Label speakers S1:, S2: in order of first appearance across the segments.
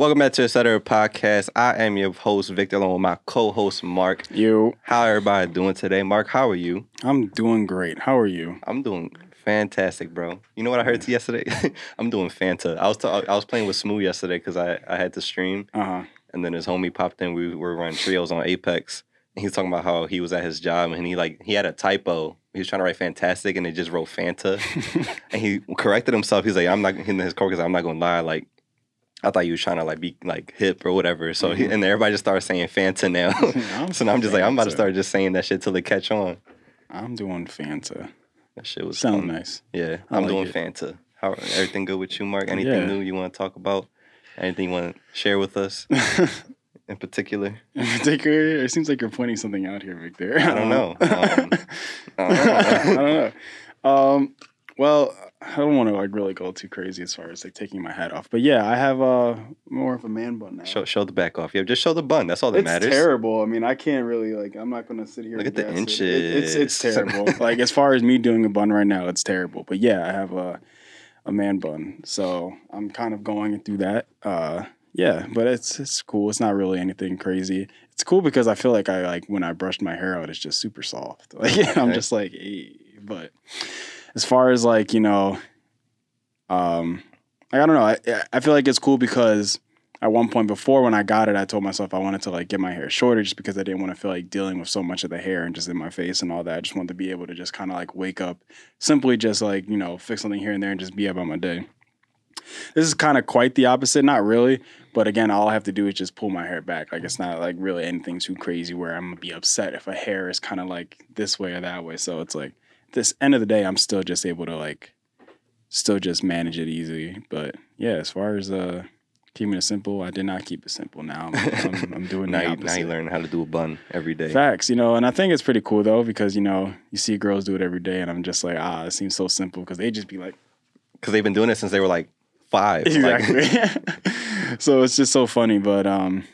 S1: Welcome back to Etc. Podcast. I am your host, Victor, along with my co-host, Mark.
S2: You.
S1: How everybody doing today? Mark, how are you?
S2: I'm doing great. How are you?
S1: I'm doing fantastic, bro. You know what I heard yesterday? I'm doing Fanta. I was ta- I was playing with Smooth yesterday because I, I had to stream,
S2: Uh huh.
S1: and then his homie popped in. We were running trios on Apex, and he was talking about how he was at his job and he like he had a typo. He was trying to write fantastic, and it just wrote Fanta, and he corrected himself. He's like, I'm not in his coworkers. I'm not gonna lie, like. I thought you was trying to like be like hip or whatever. So he, and everybody just started saying Fanta now. So now I'm just like I'm about to start just saying that shit till it catch on.
S2: I'm doing Fanta.
S1: That shit was
S2: Sound
S1: fun.
S2: nice.
S1: Yeah,
S2: I
S1: I'm
S2: like
S1: doing
S2: it.
S1: Fanta. How everything good with you, Mark? Anything
S2: Yeah.
S1: new you want to talk about? Anything you want to share with us in particular?
S2: In particular, it seems like you're pointing something out here, Victor.
S1: I don't know. Um, I don't know.
S2: I don't know. Um, well, I don't want to like really go too crazy as far as like taking my hat off, but yeah, I have uh more of a man bun now.
S1: Show show the back off. Yeah, just show the bun. That's all that
S2: it's
S1: matters.
S2: terrible. I mean, I can't really like. I'm not gonna sit here.
S1: Look
S2: and
S1: at the
S2: it. It- It's it's terrible. like as far as me doing a bun right now, it's terrible. But yeah, I have a a man bun, so I'm kind of going through that. Uh, yeah, but it's it's cool. It's not really anything crazy. It's cool because I feel like I like when I brushed my hair out, it's just super soft. Like I'm just like, hey. but as far as like you know, um, I don't know. I I feel like it's cool because at one point before when I got it, I told myself I wanted to like get my hair shorter just because I didn't want to feel like dealing with so much of the hair and just in my face and all that. I just wanted to be able to just kind of like wake up, simply just like, you know, fix something here and there and just be about my day. This is kind of quite the opposite, not really, but again, all I have to do is just pull my hair back. Like it's not like really anything too crazy where I'm gonna be upset if a hair is kind of like this way or that way. So it's like this end of the day, I'm still just able to like still just manage it easy. But yeah, as far as uh keeping it simple, I did not keep it simple. Now I'm, I'm, I'm doing
S1: now you now you learn how to do a bun every day.
S2: Facts, you know, and I think it's pretty cool though because you know you see girls do it every day, and I'm just like, ah, it seems so simple because they just be like,
S1: Because they've been doing it since they were like five. Like,
S2: exactly. so it's just so funny, but um,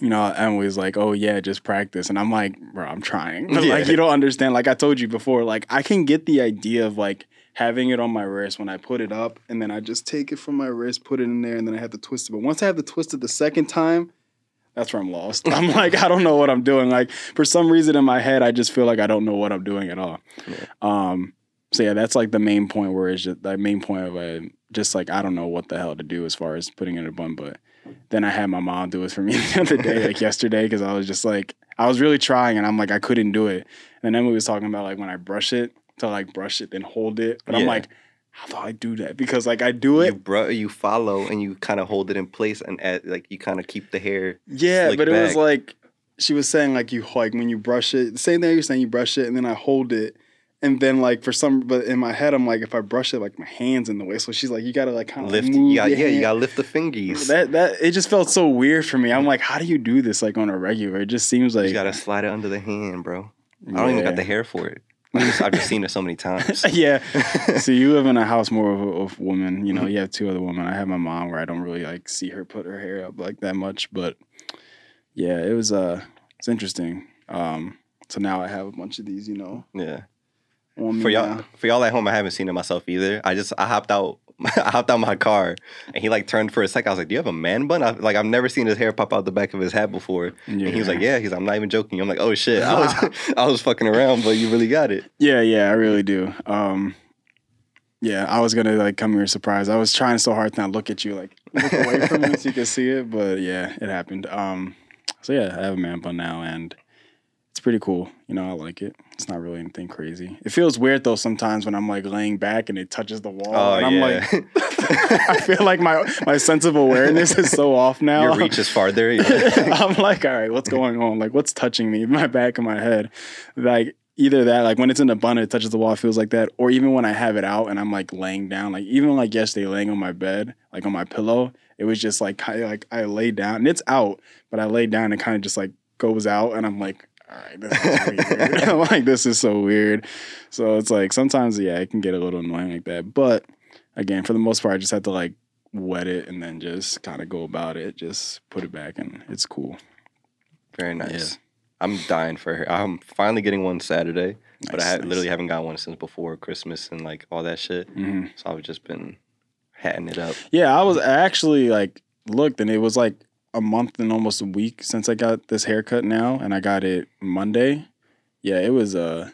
S2: you know, Emily's like, oh yeah, just practice, and I'm like, bro, I'm trying.
S1: Yeah.
S2: like you don't understand. Like I told you before, like I can get the idea of like having it on my wrist when I put it up, and then I just take it from my wrist, put it in there, and then I have to twist it. But once I have to twist it the second time. That's where I'm lost. I'm like, I don't know what I'm doing. Like, for some reason in my head, I just feel like I don't know what I'm doing at all.
S1: Yeah.
S2: Um, so yeah, that's like the main point where it's just the main point of uh, just like I don't know what the hell to do as far as putting in a bun. But then I had my mom do it for me the other day, like yesterday, because I was just like I was really trying, and I'm like I couldn't do it. And then Emily was talking about like when I brush it to like brush it then hold it, but I'm like, how do I do that? Because like I do it, you
S1: bro, you follow and you kind of hold it in place and add, like you kind of keep the hair.
S2: yeah, but it was like she was saying like you like when you brush it, same thing you're saying you brush it, and then I hold it. And then like for some, but in my head I'm like if I brush it like my hands in the way. So she's like you gotta like kind of
S1: Lift,
S2: move
S1: you got,
S2: your
S1: yeah, you got to lift the fingies.
S2: That that it just felt so weird for me. I'm like, how do you do this like on a regular? It just seems like
S1: you got to slide it under the hand, bro. I don't even got the hair for it. I just, I've just seen it so many times.
S2: yeah. So you live in a house more of, of women. You know, you have two other women. I have my mom where I don't really like see her put her hair up like that much, but yeah, it was uh it's interesting. Um, so now I have a bunch of these. You know,
S1: Yeah.
S2: On me
S1: For y'all,
S2: now.
S1: for y'all at home, I haven't seen it myself either. I just I hopped out, I hopped out my car, and he like turned for a second. I was like, "Do you have a man bun?" I, like I've never seen his hair pop out the back of his hat before. And he was like, "Yeah." He's, like, "I'm not even joking." I'm like, "Oh shit!" I was, I was fucking around, but you really got it.
S2: Yeah, yeah, I really do. Um, yeah, I was gonna like come here surprised. I was trying so hard to not look at you, like look away from me so you could see it, but yeah, it happened. Um, so yeah, I have a man bun now, and it's pretty cool. You know, I like it. It's not really anything crazy. It feels weird though sometimes when I'm like laying back and it touches the wall,
S1: Oh
S2: and I'm
S1: yeah,
S2: like, I feel like my my sense of awareness is so off now.
S1: your reach is farther. Yeah.
S2: I'm like, all right, what's going on? Like, what's touching me? My back and my head. Like, either that, like when it's in the bun, it touches the wall, it feels like that. Or even when I have it out and I'm like laying down, like even like yesterday, laying on my bed, like on my pillow, it was just like kind of like I lay down and it's out, but I lay down and kind of just like goes out, and I'm like, all right, this is weird. I'm like, this is so weird. So it's like sometimes, yeah, it can get a little annoying like that. But again, for the most part, I just have to like wet it and then just kind of go about it, just put it back, and it's cool.
S1: Very nice. I'm dying for her. I'm finally getting one Saturday, but I
S2: Nice,
S1: ha-
S2: nice.
S1: literally haven't got one since before Christmas and like all that shit.
S2: Mhm.
S1: So I've just been hatting it up.
S2: Yeah, I was actually like looked and it was like a month and almost a week since I got this haircut now, and I got it Monday. Yeah, it was a,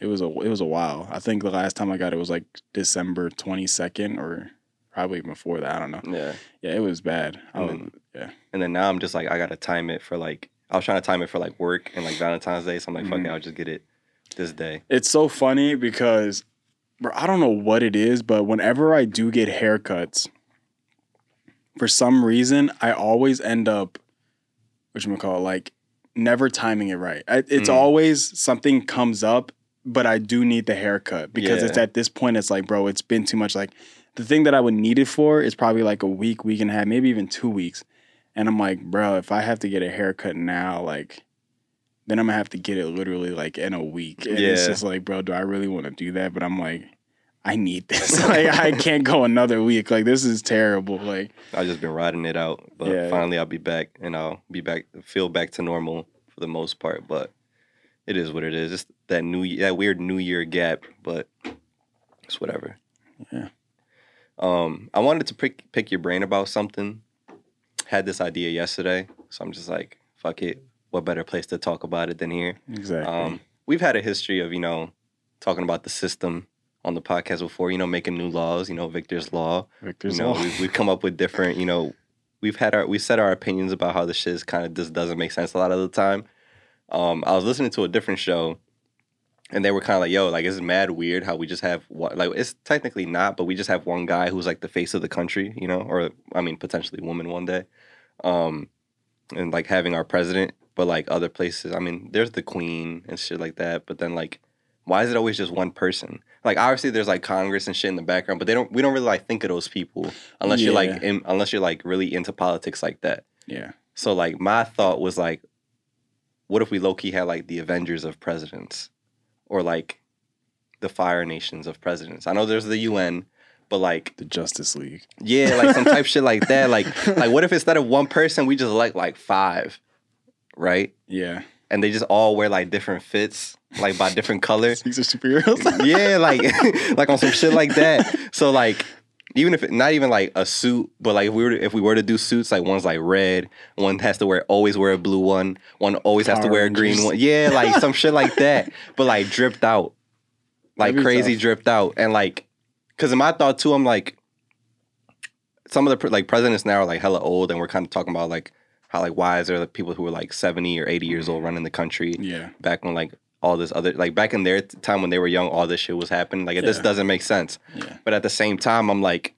S2: it was a, it was a while. I think the last time I got it was like December twenty second, or probably before that. I don't know.
S1: Yeah.
S2: Yeah, it was bad. I was,
S1: Mm.
S2: yeah,
S1: And then now I'm just like I gotta time it for like I was trying to time it for like work and like Valentine's Day. So I'm like, fuck it,
S2: Mhm.
S1: I'll just get it this day.
S2: it's so funny because, bro, I don't know what it is, but whenever I do get haircuts, for some reason I always end up, which we call it, like never timing it right. I, it's
S1: Mm.
S2: always something comes up, but I do need the haircut because it's at this point it's like, bro, it's been too much. Like the thing that I would need it for is probably like a week, week and a half, maybe even two weeks. And I'm like, bro, if I have to get a haircut now, like, then I'm gonna have to get it literally like in a week. And it's just like, bro, do I really want to do that? But I'm like, I need this. like, I can't go another week. Like, this is terrible. Like,
S1: I've just been riding it out. But
S2: Yeah.
S1: finally I'll be back and I'll be back feel back to normal for the most part. But it is what it is. Just that new that weird new year gap, but it's whatever.
S2: Yeah.
S1: Um, I wanted to pick pick your brain about something. Had this idea yesterday, so I'm just like, fuck it. What better place to talk about it than here?
S2: exactly.
S1: Um, we've had a history of, you know, talking about the system on the podcast before, you know, making new laws, you know, Victor's Law.
S2: Victor's
S1: you know,
S2: Law.
S1: we've, we've come up with different, you know, we've had our, we said our opinions about how the shit is kind of just doesn't make sense a lot of the time. Um, I was listening to a different show and they were kind of like, yo, like, it's mad weird how we just have, one, like, it's technically not, but we just have one guy who's like the face of the country, you know, or, I mean, potentially woman one day. Um, and like having our president, but like other places, I mean, there's the queen and shit like that, but then like, why is it always just one person? Like obviously there's like Congress and shit in the background, but they don't we don't really like think of those people unless you're like in, unless you're like really into politics like that.
S2: yeah.
S1: So like my thought was like, what if we low key had like the Avengers of presidents, or like the Fire Nations of presidents? I know there's the UN, but like
S2: The Justice League.
S1: yeah, like some type shit like that. Like like what if instead of one person we just elect like five, right?
S2: Yeah.
S1: And they just all wear like different fits, like by different colors.
S2: These are superheroes.
S1: yeah, like like on some shit like that. So like even if it, not even like a suit, but like if we were to, if we were to do suits, like one's like red, one has to wear always wear a blue one, one always has to wear a green one. Yeah, like some shit like that, but like dripped out, like crazy
S2: tough.
S1: dripped out, and like because in my thought too, I'm like some of the like presidents now are like hella old, and we're kind of talking about like how like why is there like people who are like 70 or 80 years old running the country
S2: yeah.
S1: back when like all this other like back in their time when they were young all this shit was happening like
S2: Yeah.
S1: doesn't make sense
S2: Yeah.
S1: but at the same time i'm like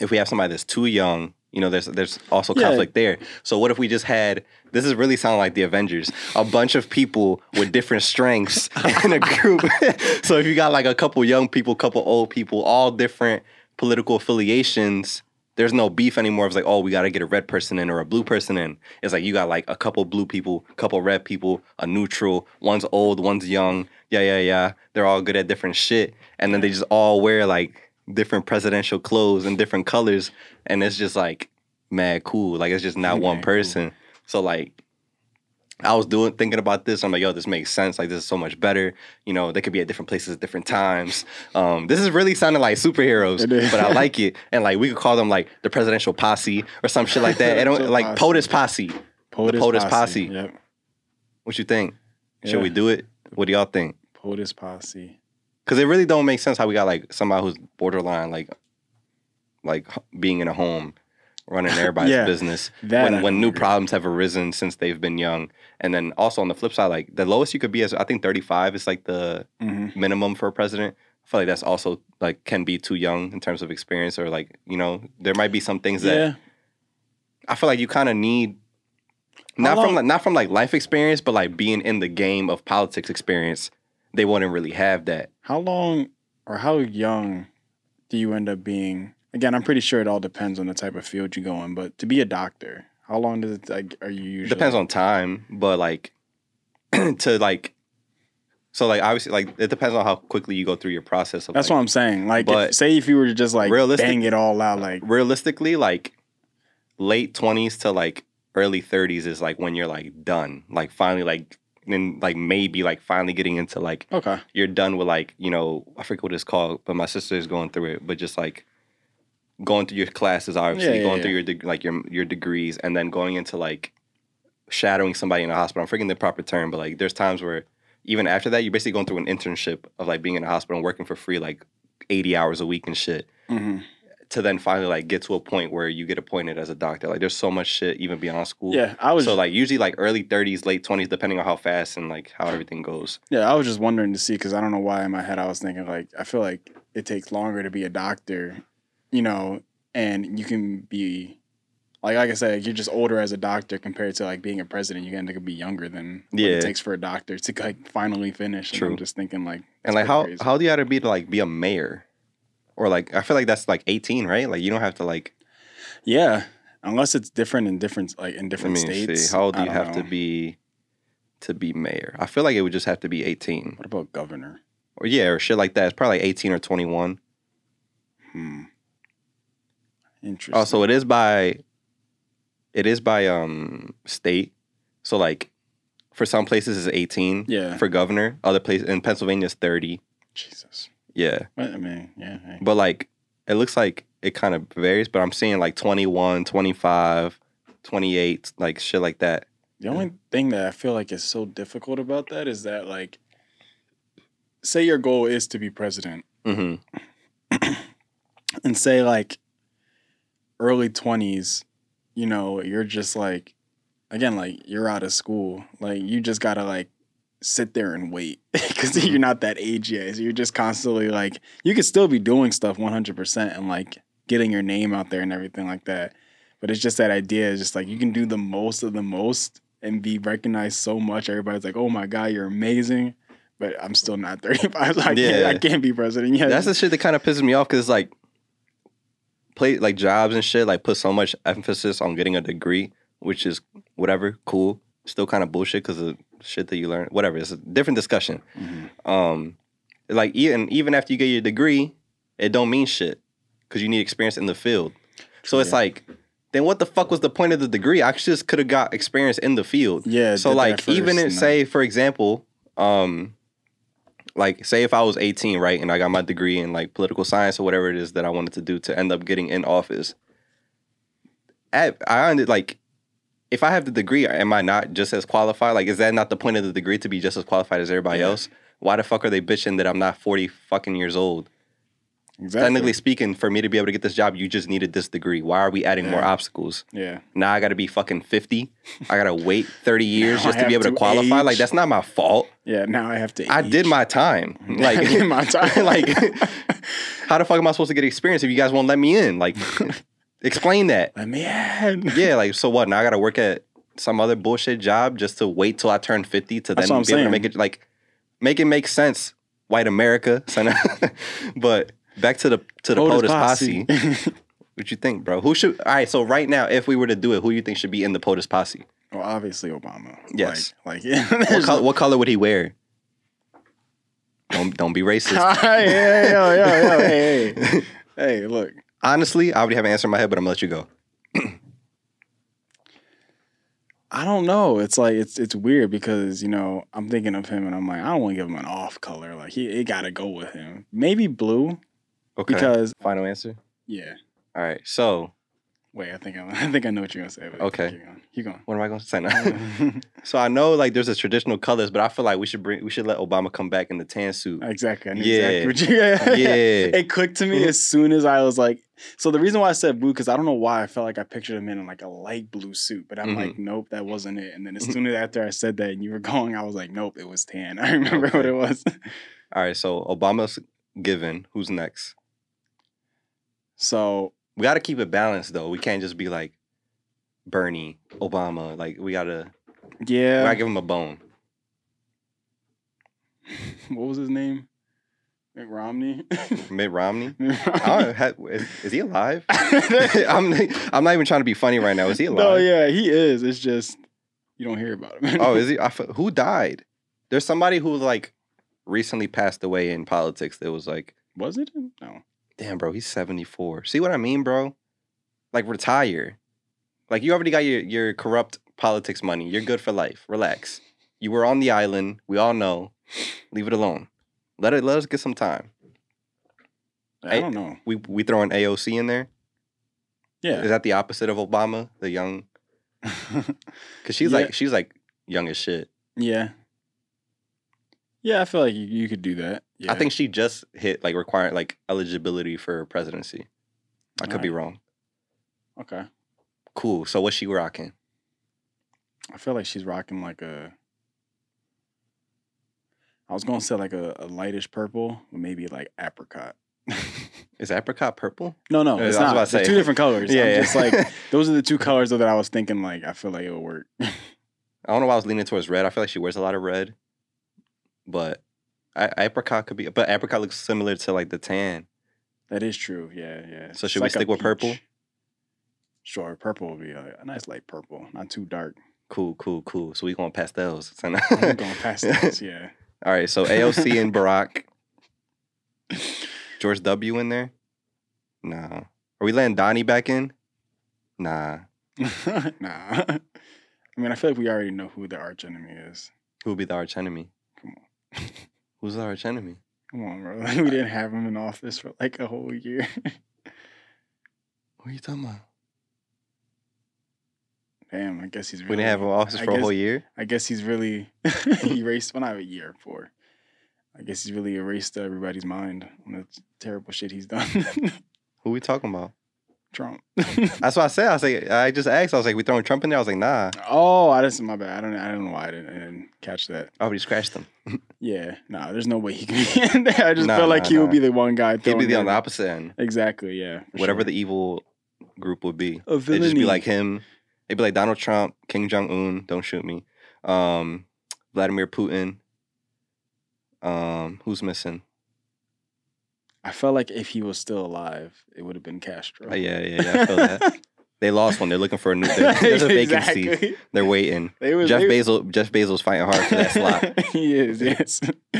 S1: if we have somebody that's too young you know there's there's also
S2: Yeah.
S1: conflict there so what if we just had this is really sounding like the avengers a bunch of people with different strengths in a group so if you got like a couple young people couple old people all different political affiliations there's no beef anymore. It's like, oh, we got to get a red person in or a blue person in. It's like you got like a couple blue people, couple red people, a neutral. One's old, one's young. Yeah, yeah, yeah. They're all good at different shit, and then they just all wear like different presidential clothes and different colors, and it's just like mad cool. Like it's just not one
S2: Mad cool.
S1: person. So like. I was doing thinking about this. I'm like, yo, this makes sense. Like, this is so much better. You know, they could be at different places at different times. Um, this is really sounding like superheroes, but I like it. And like, we could call them like the presidential posse or some shit like that. It like
S2: posse.
S1: POTUS posse.
S2: POTUS,
S1: POTUS posse.
S2: Yep.
S1: What you think? Should we do it? What do y'all think?
S2: POTUS posse.
S1: Because it really don't make sense how we got like somebody who's borderline like, like being in a home, running everybody's
S2: Yeah,
S1: business when when new problems have arisen since they've been young. And then also on the flip side, like the lowest you could be is I think 35 is like the
S2: hmm
S1: minimum for a president. I feel like that's also like can be too young in terms of experience or like you know there might be some things that
S2: Yeah.
S1: I feel like you kind of need not from like not from like life experience, but like being in the game of politics experience. They wouldn't really have that.
S2: How long or how young do you end up being? Again, I'm pretty sure it all depends on the type of field you go in, but to be a doctor, how long does it like are you usually
S1: depends on time, but like to like so like obviously like it depends on how quickly you go through your process of
S2: That's
S1: like,
S2: what I'm saying. Like
S1: But
S2: if, say if you were to just like
S1: realistic-
S2: bang it all out like
S1: realistically like late 20s to like early 30s is like when you're like done like finally like then like maybe like finally getting into like
S2: okay.
S1: you're done with like you know i forget what it's called but my sister is going through it but just like going through your classes, obviously,
S2: Yeah,
S1: going through your deg- like your your degrees, and then going into like shadowing somebody in a hospital. I'm forgetting the proper term, but like there's times where even after that, you're basically going through an internship of like being in a hospital and working for free, like 80 hours a week and shit.
S2: hmm
S1: To then finally like get to a point where you get appointed as a doctor. Like there's so much shit even beyond school.
S2: Yeah, I was
S1: So like usually like early 30s, late 20s, depending on how fast and like how everything goes.
S2: yeah, I was just wondering to see because I don't know why in my head I was thinking like I feel like it takes longer to be a doctor, you know, and you can be like like I said, you're just older as a doctor compared to like being a president. You can be younger than what
S1: Yeah.
S2: it takes for a doctor to like finally finish. And I'm
S1: True.
S2: just thinking like
S1: And like how
S2: crazy.
S1: how do you have to be to like be a mayor? Or like I feel like that's like 18, right? Like you don't have to like
S2: yeah, unless it's different in different like in
S1: let
S2: different
S1: me
S2: states.
S1: see. How old do you have to be to be mayor? I feel like it would just have to be 18.
S2: What about governor?
S1: Or yeah, or shit like that. It's probably like 18 or 21.
S2: Hmm. Interesting.
S1: Oh, so it is by it is by um state. So like for some places it's 18
S2: yeah.
S1: for governor. Other places in Pennsylvania it's 30.
S2: Jesus.
S1: Yeah.
S2: But, I mean, yeah. hey.
S1: But like it looks like it kind of varies, but I'm seeing like 21, 25, 28, like shit like that.
S2: The only thing that I feel like is so difficult about that is that like say your goal is to be president
S1: Mhm.
S2: and say like early 20s, you know, you're just like again like you're out of school. Like you just got to like sit there and wait cuz mm-hmm. you're not that age yet. So you're just constantly like you could still be doing stuff 100% and like getting your name out there and everything like that. But it's just that idea is just like you can do the most of the most and be recognized so much. Everybody's like, "Oh my god, you're amazing." But I'm still not 35. Like,
S1: Yeah.
S2: I can't be president yet.
S1: That's the shit that kind of pisses me off because it's like play like jobs and shit like put so much emphasis on getting a degree, which is whatever, cool. Still kind of bullshit because of shit that you learn. Whatever, it's a different discussion.
S2: Mhm.
S1: Um, like even even after you get your degree, it don't mean shit because you need experience in the field. So it's
S2: Yeah.
S1: like, then what the fuck was the point of the degree? I just could have got experience in the field.
S2: Yeah.
S1: So like even if say for example, um like say if I was 18, right, and I got my degree in like political science or whatever it is that I wanted to do to end up getting in office. At, I ended like if I have the degree, am I not just as qualified? Like is that not the point of the degree to be just as qualified as everybody
S2: Yeah.
S1: else? Why the fuck are they bitching that I'm not 40 fucking years old?
S2: Exactly.
S1: Technically speaking, for me to be able to get this job, you just needed this degree. Why are we adding more obstacles?
S2: Yeah.
S1: Now I got to be fucking 50. I got to wait 30 years just
S2: I
S1: to be able to
S2: to
S1: qualify. Like that's not my fault.
S2: Yeah. Now I have to.
S1: I did my time.
S2: I
S1: Like
S2: did my time.
S1: like how the fuck am I supposed to get experience if you guys won't let me in? Like explain that.
S2: Let me in.
S1: Yeah, like so what? Now I got to work at some other bullshit job just to wait till I turn 50 to then be
S2: I'm
S1: able to make it like make it make sense. White America, but back to the to the POTUS posse. What you think, bro? Who should? All right. So right now, if we were to do it, who you think should be in the POTUS posse?
S2: well, obviously Obama.
S1: Yes.
S2: Like, like yeah.
S1: What, color, what color would he wear? Don't don't be racist.
S2: hey, hey, yo, yo, yo, hey, hey, hey, look.
S1: Honestly, I already have an answer in my head, but I'm gonna let you go.
S2: I don't know. It's like it's it's weird because you know I'm thinking of him and I'm like I don't want to give him an off color. Like he it got to go with him. Maybe blue
S1: Okay.
S2: because
S1: Final answer.
S2: yeah.
S1: All right. So
S2: Wait, I think I, I think I know what you're gonna say. but
S1: Okay.
S2: keep going. Keep going.
S1: what am I going to say now? so I know like there's a traditional colors, but I feel like we should bring we should let Obama come back in the tan suit.
S2: exactly. I knew
S1: Yeah.
S2: exactly what you, yeah.
S1: Yeah.
S2: It clicked to me as soon as I was like, so the reason why I said blue because I don't know why I felt like I pictured him in like a light blue suit, but I'm
S1: Mhm.
S2: like, nope, that wasn't it. And then as soon as after I said that and you were going, I was like, nope, it was tan. I remember
S1: Okay.
S2: what it was.
S1: All right. So Obama's given. Who's next?
S2: So
S1: We got to keep it balanced though. We can't just be like Bernie, Obama. Like we gotta we
S2: yeah,
S1: gotta give him a bone.
S2: what was his name? Mitt Romney.
S1: Mitt Romney.
S2: Mitt
S1: don't have, is, is he alive? I'm I'm not even trying to be funny right now. Is he alive?
S2: no, yeah, he is. It's just you don't hear about him.
S1: Oh, is he? I, who died? There's somebody who like recently passed away in politics. That was like,
S2: was it? No.
S1: Damn, bro, he's 74. See what I mean, bro? Like retire. Like you already got your your corrupt politics money. You're good for life. Relax. You were on the island. We all know. Leave it alone. Let it. Let us get some time.
S2: I don't know.
S1: We we throw an AOC in there.
S2: Yeah.
S1: Is that the opposite of Obama, the young? Because she's
S2: Yeah.
S1: like she's like young as shit.
S2: yeah. Yeah, I feel like you, you could do that. Yeah.
S1: I think she just hit like requiring like eligibility for presidency. I could be wrong.
S2: Okay.
S1: Cool. So what's she rocking?
S2: I feel like she's rocking like a. I was gonna say like a, a lightish purple, but maybe like apricot.
S1: Is apricot purple?
S2: no, no,
S1: uh,
S2: it's
S1: I
S2: not.
S1: about to
S2: They're
S1: say.
S2: two different colors.
S1: Yeah, yeah.
S2: just like those are the two colors that I was thinking. Like I feel like it would work.
S1: I don't know why I was leaning towards red. I feel like she wears a lot of red, but I, apricot could be. But apricot looks similar to like the tan.
S2: that is true. Yeah, yeah.
S1: So
S2: It's
S1: should we
S2: like
S1: stick with purple?
S2: Sure, purple would be a, a nice light purple, not too dark.
S1: Cool, cool, cool. So we going pastels.
S2: I'm going past this. Yeah.
S1: All right. So AOC and Barack. George W in there? Nah. Are we letting Donnie back in? Nah.
S2: nah. I mean, I feel like we already know who the arch enemy is.
S1: Who would be the arch enemy? Who's our enemy?
S2: Come on, bro. we didn't have him in office for like a whole year.
S1: What are you talking about?
S2: Damn, I guess he's really.
S1: We didn't have him in office
S2: I
S1: for a whole year.
S2: I guess he's really erased. Well, not a year for. I guess he's really erased everybody's mind on the terrible shit he's done.
S1: Who we talking about?
S2: Trump.
S1: That's what I said. I was like, I just asked. I was like, we throwing Trump in there. I was like, nah.
S2: oh, I just my bad. I don't. I don't know why I didn't, I didn't catch that.
S1: I already scratched them.
S2: Yeah, no, there's no way he can be in there. I just
S1: Nah,
S2: feel like
S1: nah,
S2: he would be the one guy.
S1: He'd be the on the opposite end.
S2: Exactly. Yeah.
S1: Whatever
S2: sure.
S1: the evil group would be. It'd just be like him. It'd be like Donald Trump, Kim Jong Un. Don't shoot me. Um, Vladimir Putin. Um, who's missing?
S2: I felt like if he was still alive, it would have been Castro.
S1: Uh, yeah, yeah, yeah. I feel that. They lost one. They're looking for a new. there- There's a vacancy.
S2: Exactly.
S1: They're waiting.
S2: They was,
S1: Jeff
S2: they,
S1: Bezos. Jeff Bezos fighting hard for that slot.
S2: he is. Yes.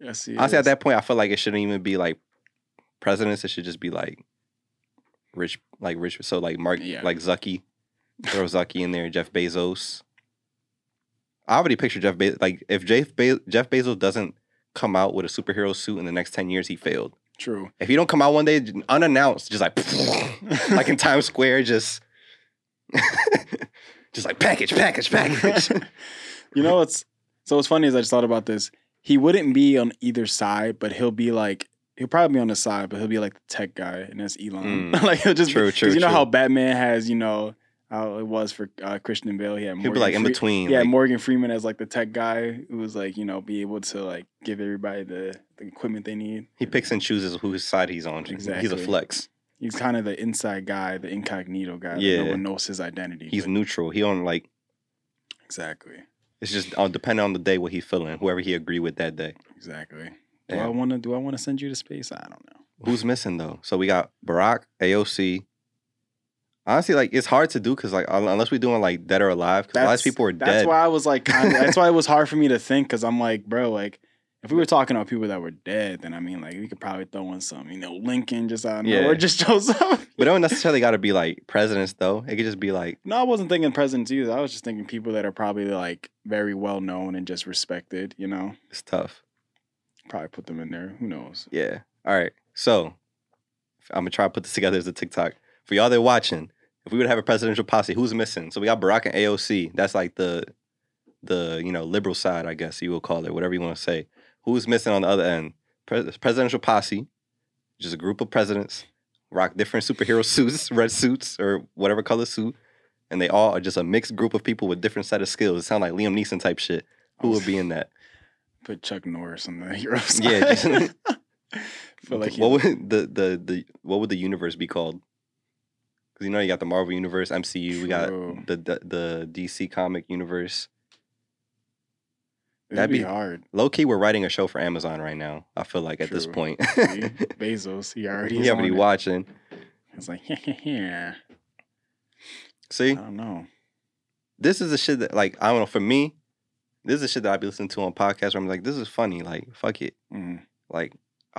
S2: yes. He
S1: Honestly,
S2: is.
S1: at that point, I feel like it shouldn't even be like presidents. It should just be like rich, like rich. So like Mark,
S2: Yeah.
S1: like Zucky, throw Zucky in there. Jeff Bezos. I already picture Jeff Bezos. Like if Jeff, Be- Jeff Bezos doesn't come out with a superhero suit in the next ten years, he failed.
S2: True.
S1: If you don't come out one day unannounced, just like like in Times Square, just just like package, package, package.
S2: you know what's so what's funny is I just thought about this. He wouldn't be on either side, but he'll be like he'll probably be on the side, but he'll be like the tech guy, and that's Elon.
S1: Mm.
S2: like he'll just
S1: True,
S2: because
S1: true,
S2: you know
S1: true.
S2: how Batman has you know how it was for uh, Christian Bale. He had
S1: He'll be like in
S2: Fre-
S1: between.
S2: Yeah,
S1: like,
S2: Morgan Freeman as like the tech guy who was like you know be able to like give everybody the, the equipment they need.
S1: he picks and chooses whose side he's on. Exactly. He's a flex.
S2: He's kind of the inside guy, the incognito guy.
S1: Yeah.
S2: no one knows his identity.
S1: He's
S2: but-
S1: neutral. He on like
S2: exactly,
S1: it's just uh, depending on the day what he's feeling. Whoever he agree with that day.
S2: exactly. Do I want to? Do I want to send you to space? I don't know.
S1: Who's missing though? So we got Barack, AOC. Honestly, like it's hard to do because like unless we're doing like dead or alive, because a lot of people are
S2: That's
S1: dead.
S2: That's why I was like, kind of, that's why it was hard for me to think because I'm like, bro, like if we were talking about people that were dead, then I mean, like we could probably throw in some, you know, Lincoln just out of
S1: Yeah.
S2: nowhere just up.
S1: But it don't necessarily got to be like presidents though. It could just be like
S2: No, I wasn't thinking presidents either. I was just thinking people that are probably like very well known and just respected. You know,
S1: it's tough.
S2: probably put them in there. Who knows?
S1: Yeah. All right. So I'm gonna try to put this together as a TikTok for y'all that are watching. If we would have a presidential posse, who's missing? So we got Barack and AOC. That's like the the you know liberal side, I guess you will call it, whatever you want to say. Who's missing on the other end? Pres- presidential posse, just a group of presidents, rock different superhero suits, red suits or whatever color suit, and they all are just a mixed group of people with different set of skills. It sound like Liam Neeson type shit. Who would be in that?
S2: Put Chuck Norris on the hero side.
S1: Yeah, just-
S2: like
S1: what would the, the the what would the universe be called? Because you know you got the Marvel universe, MCU. We got the, the the DC comic universe.
S2: It'd
S1: that'd
S2: be
S1: be-
S2: hard.
S1: Low key, we're writing a show for Amazon right now. I feel like at this point?
S2: Bezos, he already.
S1: he already watching.
S2: It's like, yeah,
S1: See,
S2: I don't know.
S1: this is the shit that like I don't know. For me, this is the shit that I be listening to on podcasts where I'm like, this is funny. Like, fuck it.
S2: Mm.
S1: Like,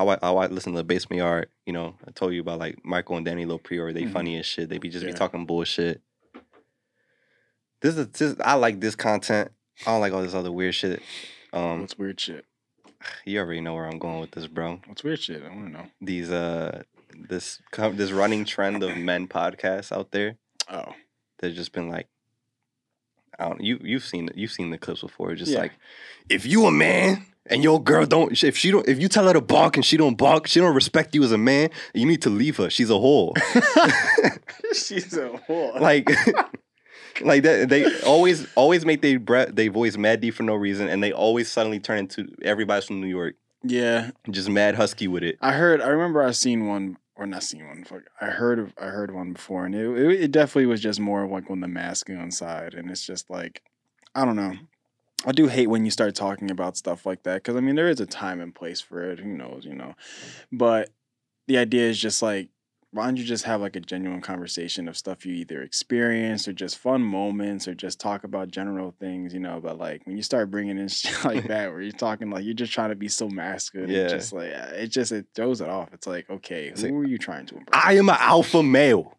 S1: I I listen to the Basement Yard. You know, I told you about like Michael and Danny Loprior. They
S2: Mhm.
S1: funny as shit. They be just be talking bullshit. This is this. I like this content. I don't like all this other weird shit. Um,
S2: What's weird shit?
S1: you already know where I'm going with this, bro.
S2: What's weird shit? I want to know.
S1: These uh, this this running trend of men podcasts out there.
S2: Oh,
S1: They've just been like, I don't. You you've seen you've seen the clips before. Just
S2: Yeah.
S1: like, if you a man and your girl don't, if she don't, if you tell her to bark and she don't bark, she don't respect you as a man. You need to leave her. She's a whore.
S2: she's a whore.
S1: like. Like that, they always always make they bre- they voice mad deep for no reason, and they always suddenly turn into everybody's from New York,
S2: yeah,
S1: just mad husky with it.
S2: I heard. I remember I seen one or not seen one. Fuck, I heard. of- I heard one before, and it, it it definitely was just more of like on the masculine side, and it's just like I don't know. I do hate when you start talking about stuff like that because I mean there is a time and place for it. Who knows, you know? But the idea is just like why don't you just have like a genuine conversation of stuff you either experienced or just fun moments or just talk about general things, you know? But like when you start bringing in shit like that, where you're talking like you're just trying to be so masculine,
S1: Yeah.
S2: just like it just it throws it off. It's like okay, who
S1: like,
S2: are you trying to impress?
S1: I am an alpha male.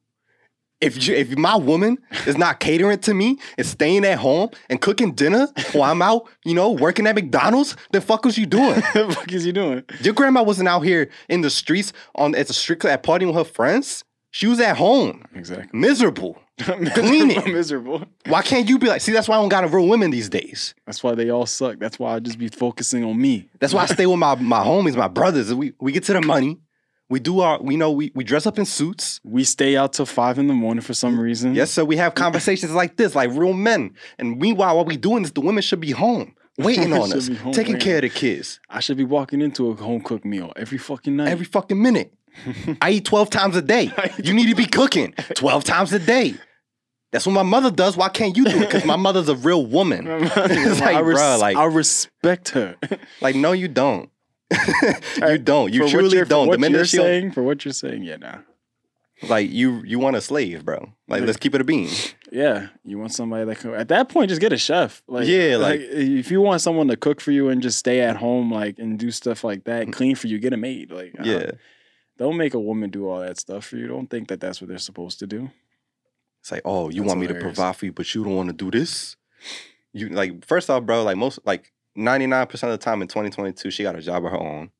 S1: If you, if my woman is not catering to me and staying at home and cooking dinner while I'm out, you know, working at McDonald's, then fuck was you doing?
S2: fuck is you doing?
S1: Your grandma wasn't out here in the streets on at the street at partying with her friends. She was at home,
S2: Exactly.
S1: miserable.
S2: miserable,
S1: Cleaning.
S2: miserable.
S1: Why can't you be like? See, that's why I don't got a real women these days.
S2: That's why they all suck. That's why I just be focusing on me.
S1: That's why I stay with my my homies, my brothers. We we get to the money. We do our, we know we we dress up in suits.
S2: We stay out till five in the morning for some reason.
S1: Yes, so we have conversations like this, like real men. And meanwhile, while we're doing this, the women should be home, waiting on us,
S2: home
S1: taking care of the kids
S2: I should be walking into a home cooked meal every fucking night.
S1: every fucking minute. I eat 12 times a day. You need to be cooking 12 times a day. That's what my mother does. Why can't you do it? Because my mother's a real woman. It's like,
S2: I, res-
S1: like-
S2: I respect her.
S1: Like, no, you don't. you don't. You
S2: For
S1: truly don't. The minute
S2: you're saying, for what you're saying, yeah, nah.
S1: like you, you want a slave, bro. Like, let's keep it a bean.
S2: Yeah, you want somebody that can. At that point, just get a chef. Like,
S1: Yeah, like-
S2: if you want someone to cook for you and just stay at home, like and do stuff like that, clean for you, get a maid. Like, uh,
S1: Yeah.
S2: don't make a woman do all that stuff for you. Don't think that that's what they're supposed to do.
S1: It's like, oh, you
S2: That's
S1: want me to provide for you, but you don't want to do this. You like, first off, bro, like most, like ninety nine percent of the time in twenty twenty two, she got a job of her own.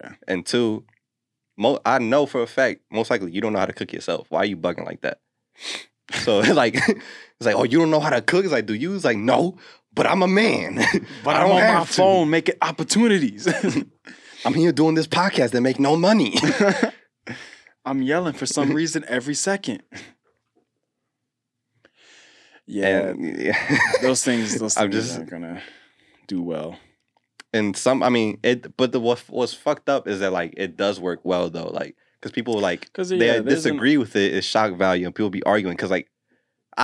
S2: Yeah.
S1: And two, mo- I know for a fact, most likely you don't know how to cook yourself. Why are you bugging like that? So like, it's like, oh, you don't know how to cook? It's like, do you? It's like, no, but I'm a man.
S2: But
S1: I don't
S2: on my
S1: to.
S2: phone making opportunities.
S1: I'm here doing this podcast that make no money.
S2: I'm yelling for some reason every second. Yeah,
S1: And yeah.
S2: those things, those
S1: I'm just-
S2: aren't gonna do well.
S1: and some i mean it but the what what's fucked up is that like it does work well though like because people like
S2: 'Cause,
S1: they
S2: yeah, there's an-
S1: disagree with it is shock value and people be arguing because like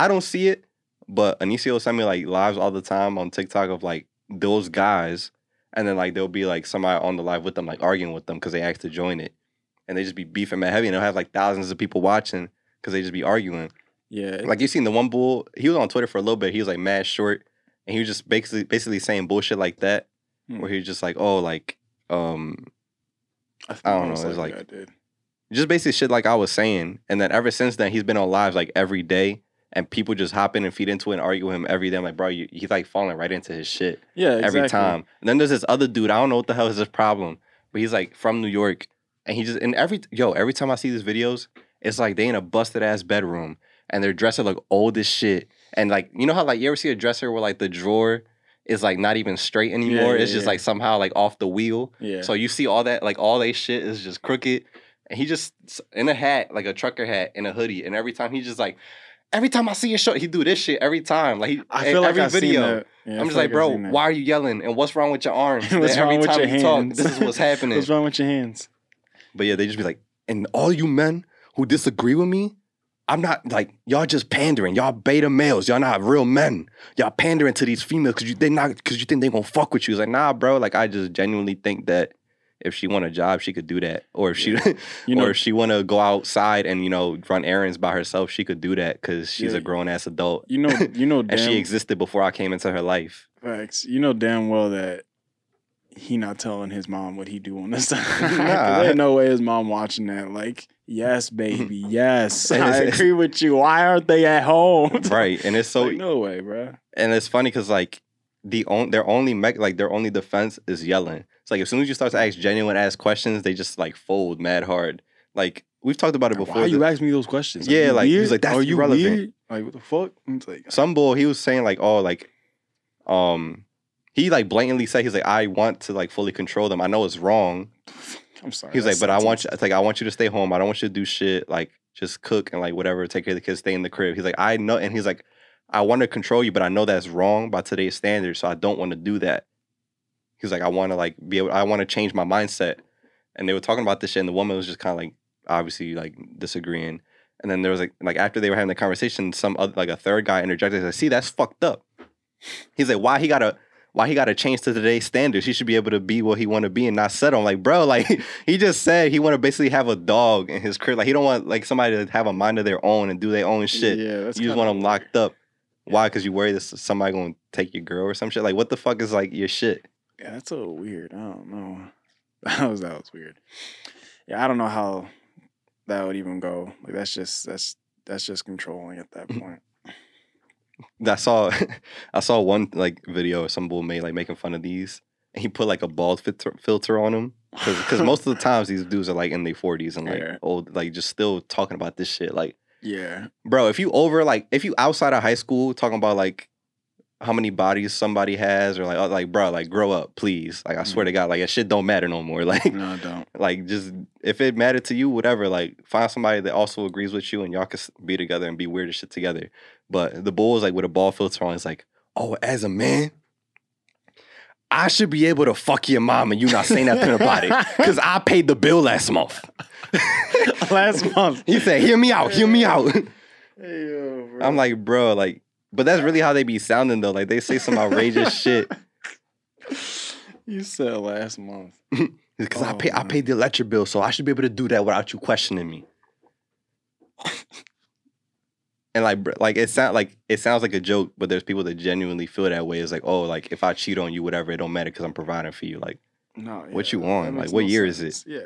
S1: i don't see it but Anicia will send me like lives all the time on tiktok of like those guys and then like there'll be like somebody on the live with them like arguing with them because they asked to join it and they just be beefing mad heavy and they'll have like thousands of people watching because they just be arguing
S2: Yeah,
S1: like you seen the one bull he was on twitter for a little bit he was like mad short and he was just basically basically saying bullshit like that
S2: Hmm.
S1: where he was just like oh like um
S2: I,
S1: I don't know, it's like-
S2: I did.
S1: just basically shit like I was saying. And then ever since then, he's been on lives like every day, and people just hop in and feed into it and argue with him every day. I'm like, bro, you, he's like falling right into his shit
S2: Yeah,
S1: every time. And then there's this other dude. I don't know what the hell is his problem, but he's like from New York, and he just and every yo every time I see these videos, it's like they in a busted ass bedroom and their dresser like old as shit. And like you know how like you ever see a dresser where like the drawer is like not even straight anymore.
S2: yeah,
S1: it's just
S2: yeah.
S1: like somehow like off the wheel.
S2: Yeah.
S1: So you see all that, like all they shit is just crooked. And he just in a hat, like a trucker hat, in a hoodie. And every time he just like, every time I see a show, he do this shit every time. Like he,
S2: I feel like
S1: every
S2: I've seen
S1: video.
S2: that. Yeah,
S1: I'm just
S2: feel
S1: like, bro, why are you yelling? And what's wrong with your arms?
S2: What's
S1: every
S2: wrong with your
S1: you talk,
S2: hands?
S1: this is what's happening.
S2: What's wrong with your hands?
S1: But yeah, they just be like, and all you men who disagree with me, I'm not like y'all just pandering. Y'all beta males. Y'all not real men. Y'all pandering to these females because you they not because you think they gonna fuck with you. It's like nah, bro. Like I just genuinely think that if she want a job, she could do that. Or if she
S2: You know-
S1: or if she want to go outside and you know run errands by herself, she could do that because she's
S2: Yeah.
S1: a grown ass adult
S2: You know, you know,
S1: and
S2: damn,
S1: she existed before I came into her life.
S2: facts. You know damn well that he not telling his mom what he do on this side. 'Cause
S1: Nah.
S2: There's no way his mom watching that. Like, yes, baby, yes, I agree with you. Why aren't they at home?
S1: Right, and it's so
S2: like, no way, bro.
S1: and it's funny because like the on, their only me- like their only defense is yelling. It's like as soon as you start to ask genuine ass questions, they just like fold mad hard. like we've talked about it before.
S2: Why
S1: before.
S2: you
S1: the-
S2: ask me those questions? Are
S1: Yeah, like, he's like, that's
S2: Are you
S1: irrelevant.
S2: weird? Like what the fuck? It's like
S1: some bull he was saying like oh like um he like blatantly said he's like i want to like fully control them i know it's wrong
S2: I'm sorry.
S1: he's like but i want you it's like i want you to stay home i don't want you to do shit like just cook and like whatever take care of the kids stay in the crib he's like i know and he's like i want to control you but i know that's wrong by today's standards so i don't want to do that he's like i want to like be able i want to change my mindset and they were talking about this shit and the woman was just kind of like obviously like disagreeing and then there was like like after they were having the conversation, some other like a third guy interjected. He's Like, See, that's fucked up. He's like, why he gotta why he gotta change to today's standards? He should be able to be what he want to be and not settle. I'm like, bro, like he just said he want to basically have a dog in his crib. Like he don't want like somebody to have a mind of their own and do their own shit.
S2: Yeah, that's
S1: you just want them locked up. Why? Because you worry that somebody gonna take your girl or some shit. Like what the fuck is like your shit?
S2: Yeah, that's a little weird. I don't know. That was that was weird. Yeah, I don't know how that would even go. Like that's just that's that's just controlling at that
S1: Mm-hmm.
S2: point.
S1: I saw I saw one like video of some bull made like making fun of these. And he put like a bald filter, filter on him because most of the times these dudes are like in their forties and like
S2: Yeah.
S1: old, like just still talking about this shit. Like,
S2: Yeah,
S1: bro, if you over like if you outside of high school talking about like how many bodies somebody has or like oh, like bro, like grow up, please. Like I swear to mm-hmm. God, like that shit don't matter no more. Like
S2: no, don't.
S1: like just if it mattered to you, whatever. Like find somebody that also agrees with you and y'all can be together and be weird as shit together. But the bull is like with a ball filter on. It's like, oh, as a man. I should be able to fuck your mom and you not say nothing about it. Cause I paid the bill last month.
S2: Last month.
S1: He said, hear me out, hear me out.
S2: Hey, yo, bro.
S1: I'm like, bro, like, but that's really how they be sounding though. Like they say some outrageous shit.
S2: you said last month.
S1: Because I
S2: Oh,
S1: pay I
S2: man.
S1: paid the electric bill, so I should be able to do that without you questioning me. and like like it sound like it sounds like a joke, but there's people that genuinely feel that way. It's like, oh, like if I cheat on you, whatever, it don't matter because I'm providing for you. Like
S2: No,
S1: What you
S2: want?
S1: Like, what
S2: no
S1: year is it?
S2: Yeah,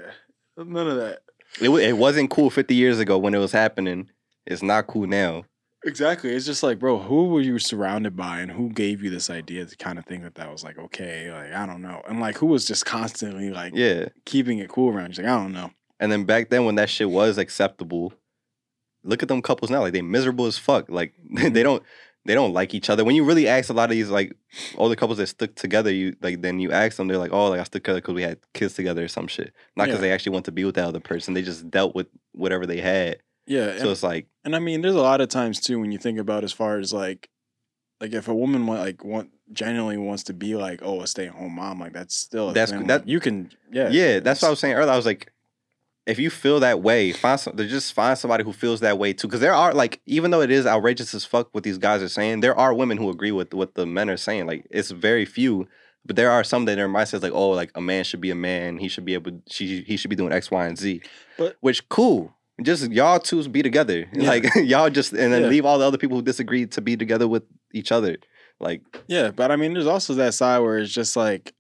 S2: none of that.
S1: it it wasn't cool 50 years ago when it was happening. It's not cool now.
S2: Exactly. It's just like, bro, who were you surrounded by, and who gave you this idea to kind of think that that was like okay, like I don't know, and like who was just constantly like
S1: Yeah.
S2: keeping it cool around you? Like I don't know.
S1: And then back then when that shit was acceptable, look at them couples now. Like they miserable as fuck. Like they mm-hmm. don't they don't like each other. When you really ask a lot of these like all the couples that stuck together, you like then you ask them, they're like, oh, like I stuck together because we had kids together or some shit. Not because
S2: Yeah.
S1: they actually want to be with that other person. They just dealt with whatever they had.
S2: Yeah,
S1: So
S2: and,
S1: it's like,
S2: and I mean, there's a lot of times too when you think about as far as like, like if a woman want, like want genuinely wants to be like, oh, a stay at home mom, like that's still a
S1: That's-
S2: thing.
S1: that-
S2: Like, you can yeah
S1: yeah, that's what I was saying earlier. I was like, if you feel that way, find some, just find somebody who feels that way too. Because there are like, even though it is outrageous as fuck what these guys are saying, there are women who agree with what the men are saying. Like it's very few, but there are some that their mindset is like, oh, like a man should be a man. He should be able. She he should be doing X, Y, and Z.
S2: But-
S1: which cool. Just y'all two be together.
S2: Yeah.
S1: Like y'all just and then
S2: Yeah.
S1: leave all the other people who disagree to be together with each other. Like
S2: Yeah, but I mean, there's also that side where it's just like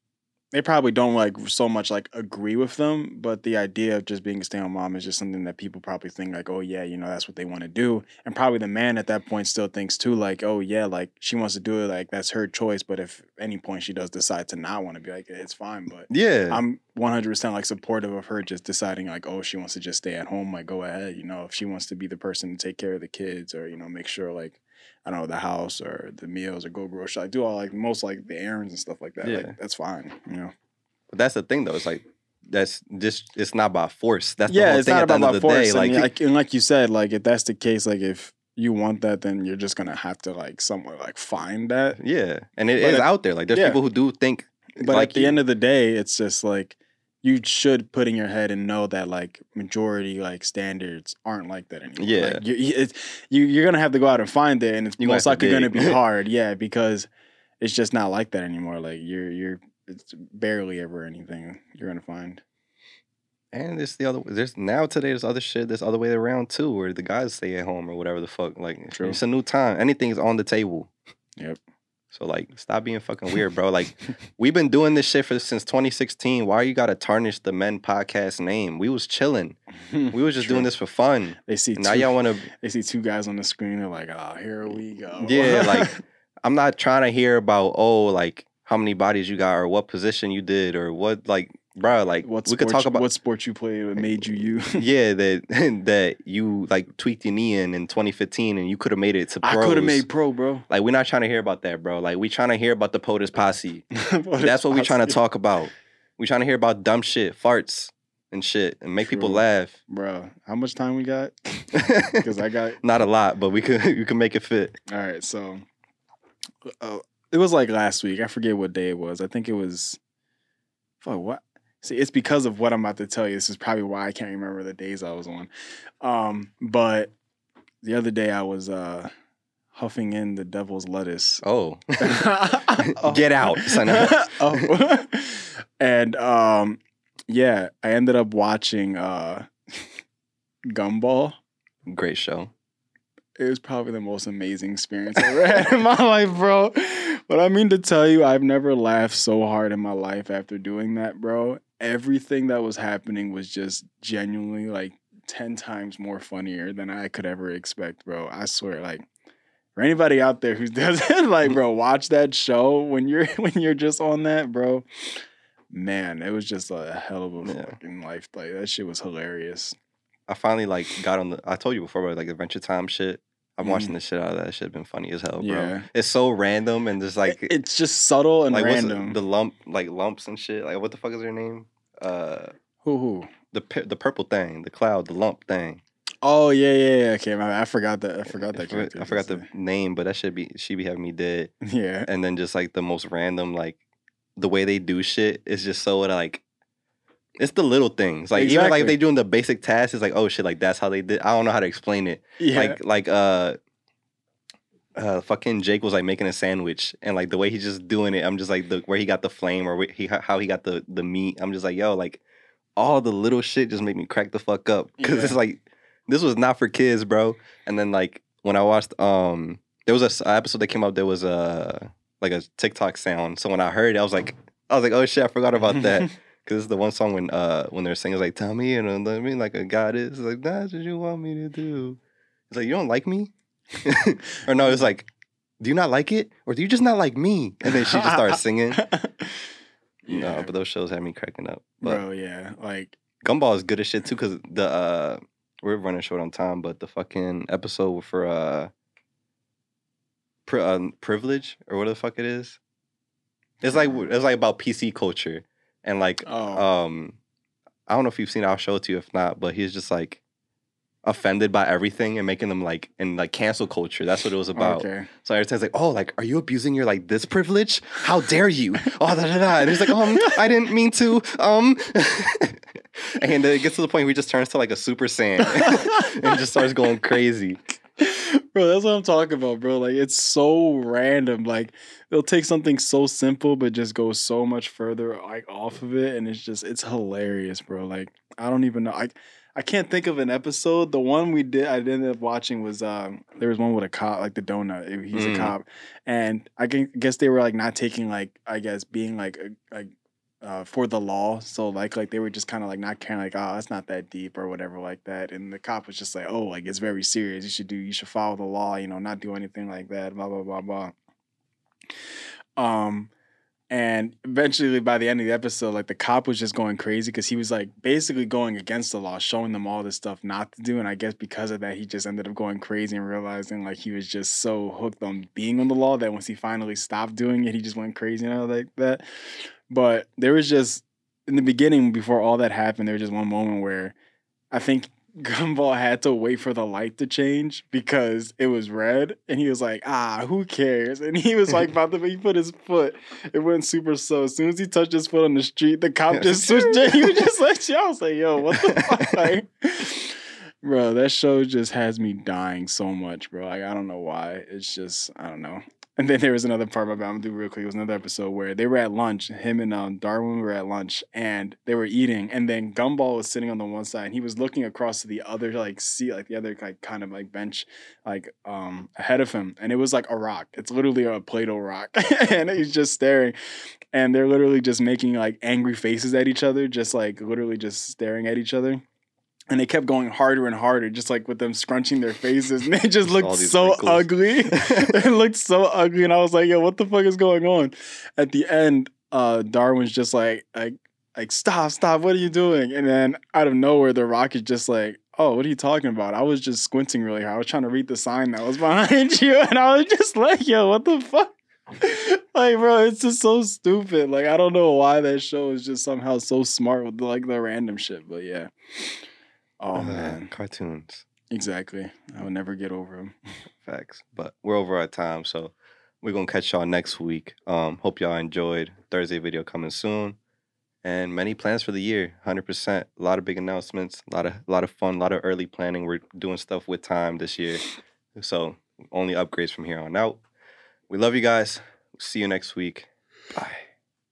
S2: they probably don't like so much like agree with them, but the idea of just being a stay-at-home mom is just something that people probably think like, oh yeah, you know, that's what they want to do, and probably the man at that point still thinks too, like, oh yeah, like she wants to do it, like that's her choice, but if any point she does decide to not want to be like, it's fine, but.
S1: yeah,
S2: I'm 100% like supportive of her just deciding like oh she wants to just stay at home like go ahead you know if she wants to be the person to take care of the kids or you know make sure like I don't know the house or the meals or go grocery like do all like most like the errands and stuff like that
S1: Yeah.
S2: like that's fine you know
S1: but that's the thing though. It's like that's just it's not by force. That's the
S2: yeah it's
S1: thing
S2: not
S1: at
S2: about
S1: end
S2: my
S1: of the
S2: force
S1: day.
S2: and
S1: Like,
S2: like and like you said like if that's the case like if you want that then you're just gonna have to like somewhere like find that
S1: Yeah, and it
S2: But
S1: is
S2: at-
S1: out there. Like there's
S2: yeah.
S1: people who do think,
S2: But
S1: like
S2: at the
S1: you.
S2: end of the day, it's just like you should put in your head and know that like majority like standards aren't like that anymore.
S1: Yeah.
S2: like, you, it's, you you're gonna have to go out and find it, and it's
S1: You
S2: most likely gonna be hard. Yeah, because it's just not like that anymore. Like you're you're it's barely ever anything you're gonna find.
S1: and it's the other. There's now today. There's other shit. There's other way around too, where the guys stay at home or whatever the fuck. Like
S2: True.
S1: it's a new time. Anything's on the table.
S2: Yep.
S1: So like, stop being fucking weird, bro. Like, we've been doing this shit for since 2016. Why you gotta tarnish the Men Podcast name? We was chilling. We was just
S2: True.
S1: doing this for fun.
S2: They see
S1: Now
S2: two,
S1: y'all want to
S2: they see two guys on the screen. They're like, oh, here we go.
S1: Yeah, like I'm not trying to hear about oh like how many bodies you got or what position you did or what like bro, like
S2: What
S1: we could talk
S2: you-
S1: about
S2: what sport you played that made you you.
S1: yeah that that you like tweaked your knee in in 2015 and you could have made it to
S2: I could have made pro, bro.
S1: Like we're not trying to hear about that, bro. Like we trying to hear about the POTUS posse. That's what we trying to talk about. We trying to hear about dumb shit, farts and shit, and make people laugh.
S2: bro. How much time we got? Because I got
S1: not a lot, but we could you can make it fit.
S2: all right. So, uh, it was like last week. I forget what day it was. I think it was. Fuck what? See, it's because of what I'm about to tell you. This is probably why I can't remember the days I was on. Um, but the other day I was uh huffing in the devil's lettuce.
S1: Oh,
S2: Oh.
S1: get out, son.
S2: oh. and um yeah, I ended up watching uh Gumball.
S1: Great show.
S2: It was probably the most amazing experience I ever had in my life, bro. But I mean to tell you, I've never laughed so hard in my life after doing that, bro. Everything that was happening was just genuinely like 10 times more funnier than I could ever expect, bro. I swear, like for anybody out there who doesn't like, mm. bro, watch that show when you're when you're just on that, bro. Man, it was just a hell of a
S1: Yeah.
S2: fucking life. Like that shit was hilarious.
S1: I finally like got on the. I told you before, but like Adventure Time shit. I'm watching mm-hmm. the shit out of that. Shit been funny as hell, bro.
S2: Yeah.
S1: It's so random and just like
S2: It- it's just subtle and
S1: like
S2: random.
S1: the, the lump like lumps and shit. Like what the fuck is their name? Uh,
S2: who who?
S1: the the purple thing, the cloud, the lump thing.
S2: Oh yeah, yeah, yeah. Okay, my, I forgot that. I forgot
S1: I
S2: that.
S1: forgot,
S2: character
S1: I forgot the name, but that should be she be having me dead.
S2: Yeah,
S1: And then just like the most random like the way they do shit is just so like it's the little things. Like even like
S2: Exactly.
S1: if they doing the basic tasks, it's like oh shit, like that's how they did. I don't know how to explain it.
S2: yeah.
S1: Like like uh uh fucking Jake was like making a sandwich and like the way he's just doing it, I'm just like the where he got the flame or he how he got the the meat. I'm just like yo like all the little shit just make me crack the fuck up because it's like this was not for kids, bro. And then like when I watched um there was a episode that came up there was a like a TikTok sound. So when I heard it, I was like I was like oh shit, I forgot about that. Cause it's the one song when uh when they're singing it's like tell me you know let me like a goddess It's like that's what you want me to do. It's like you don't like me, or no, it's like do you not like it, or do you just not like me? And then she just starts singing.
S2: yeah,
S1: No, but those shows had me cracking up. But
S2: bro. Yeah, like
S1: Gumball is good as shit too, cause the uh we're running short on time, but the fucking episode for uh, pri- uh privilege or what the fuck it is. It's like it's like about PC culture and like
S2: oh,
S1: um I don't know if you've seen it, I'll show it to you if not, but he's just like offended by everything and making them like in like cancel culture. That's what it was about.
S2: okay.
S1: So it's like, oh, like, are you abusing your like this privilege? How dare you? Oh, da da da. And he's like, um, I didn't mean to. Um, and it gets to the point where he just turns to like a super saiyan and just starts going crazy.
S2: bro, that's what I'm talking about, bro. Like it's so random. Like it'll take something so simple, but just go so much further like off of it, and it's just it's hilarious, bro. Like I don't even know. I I can't think of an episode. The one we did, I ended up watching was um there was one with a cop, like the donut. He's
S1: Mm.
S2: a cop, and I guess they were like not taking like I guess being like like. Uh, for the law, so like like they were just kind of like not caring, like oh it's not that deep or whatever like that, and the cop was just like oh like it's very serious. You should do you should follow the law, you know, not do anything like that. Blah blah blah blah. Um, and eventually by the end of the episode, like the cop was just going crazy because he was like basically going against the law, showing them all this stuff not to do. And I guess because of that, he just ended up going crazy and realizing like he was just so hooked on being on the law that once he finally stopped doing it, he just went crazy and all like that. But there was just in the beginning, before all that happened, there was just one moment where I think Gumball had to wait for the light to change because it was red, and he was like, "Ah, who cares?" And he was like about to, he put his foot. It went super slow. As soon as he touched his foot on the street, the cop just switched it. He was just like, "Y'all like, yo, what the fuck?" Like, bro, that show just has me dying so much, bro. Like, I don't know why. It's just, I don't know. And then there was another part about I'm gonna do real quick. It was another episode where they were at lunch. Him and um, Darwin were at lunch, and they were eating. And then Gumball was sitting on the one side, and he was looking across to the other like seat, like the other like kind of like bench, like um ahead of him. And it was like a rock. It's literally a Play-Doh rock, and he's just staring. And they're literally just making like angry faces at each other, just like literally just staring at each other. And they kept going harder and harder, just like with them scrunching their faces, and they just looked so
S1: wrinkles.
S2: ugly. it looked so ugly, and I was like, "Yo, what the fuck is going on?" At the end, uh, Darwin's just like, like like, stop, stop, what are you doing? And then out of nowhere, the rock is just like, oh, what are you talking about? I was just squinting really hard. I was trying to read the sign that was behind you, and I was just like, yo, what the fuck? like, bro, it's just so stupid. Like, I don't know why that show is just somehow so smart with like the random shit, but yeah. Oh
S1: Uh,
S2: man,
S1: cartoons.
S2: exactly. I would never get over them.
S1: Facts. But we're over our time, so we're gonna catch y'all next week. Um, hope y'all enjoyed. Thursday video coming soon. And many plans for the year, hundred percent. A lot of big announcements, a lot of a lot of fun, a lot of early planning. We're doing stuff with time this year. So only upgrades from here on out. We love you guys. See you next week. Bye.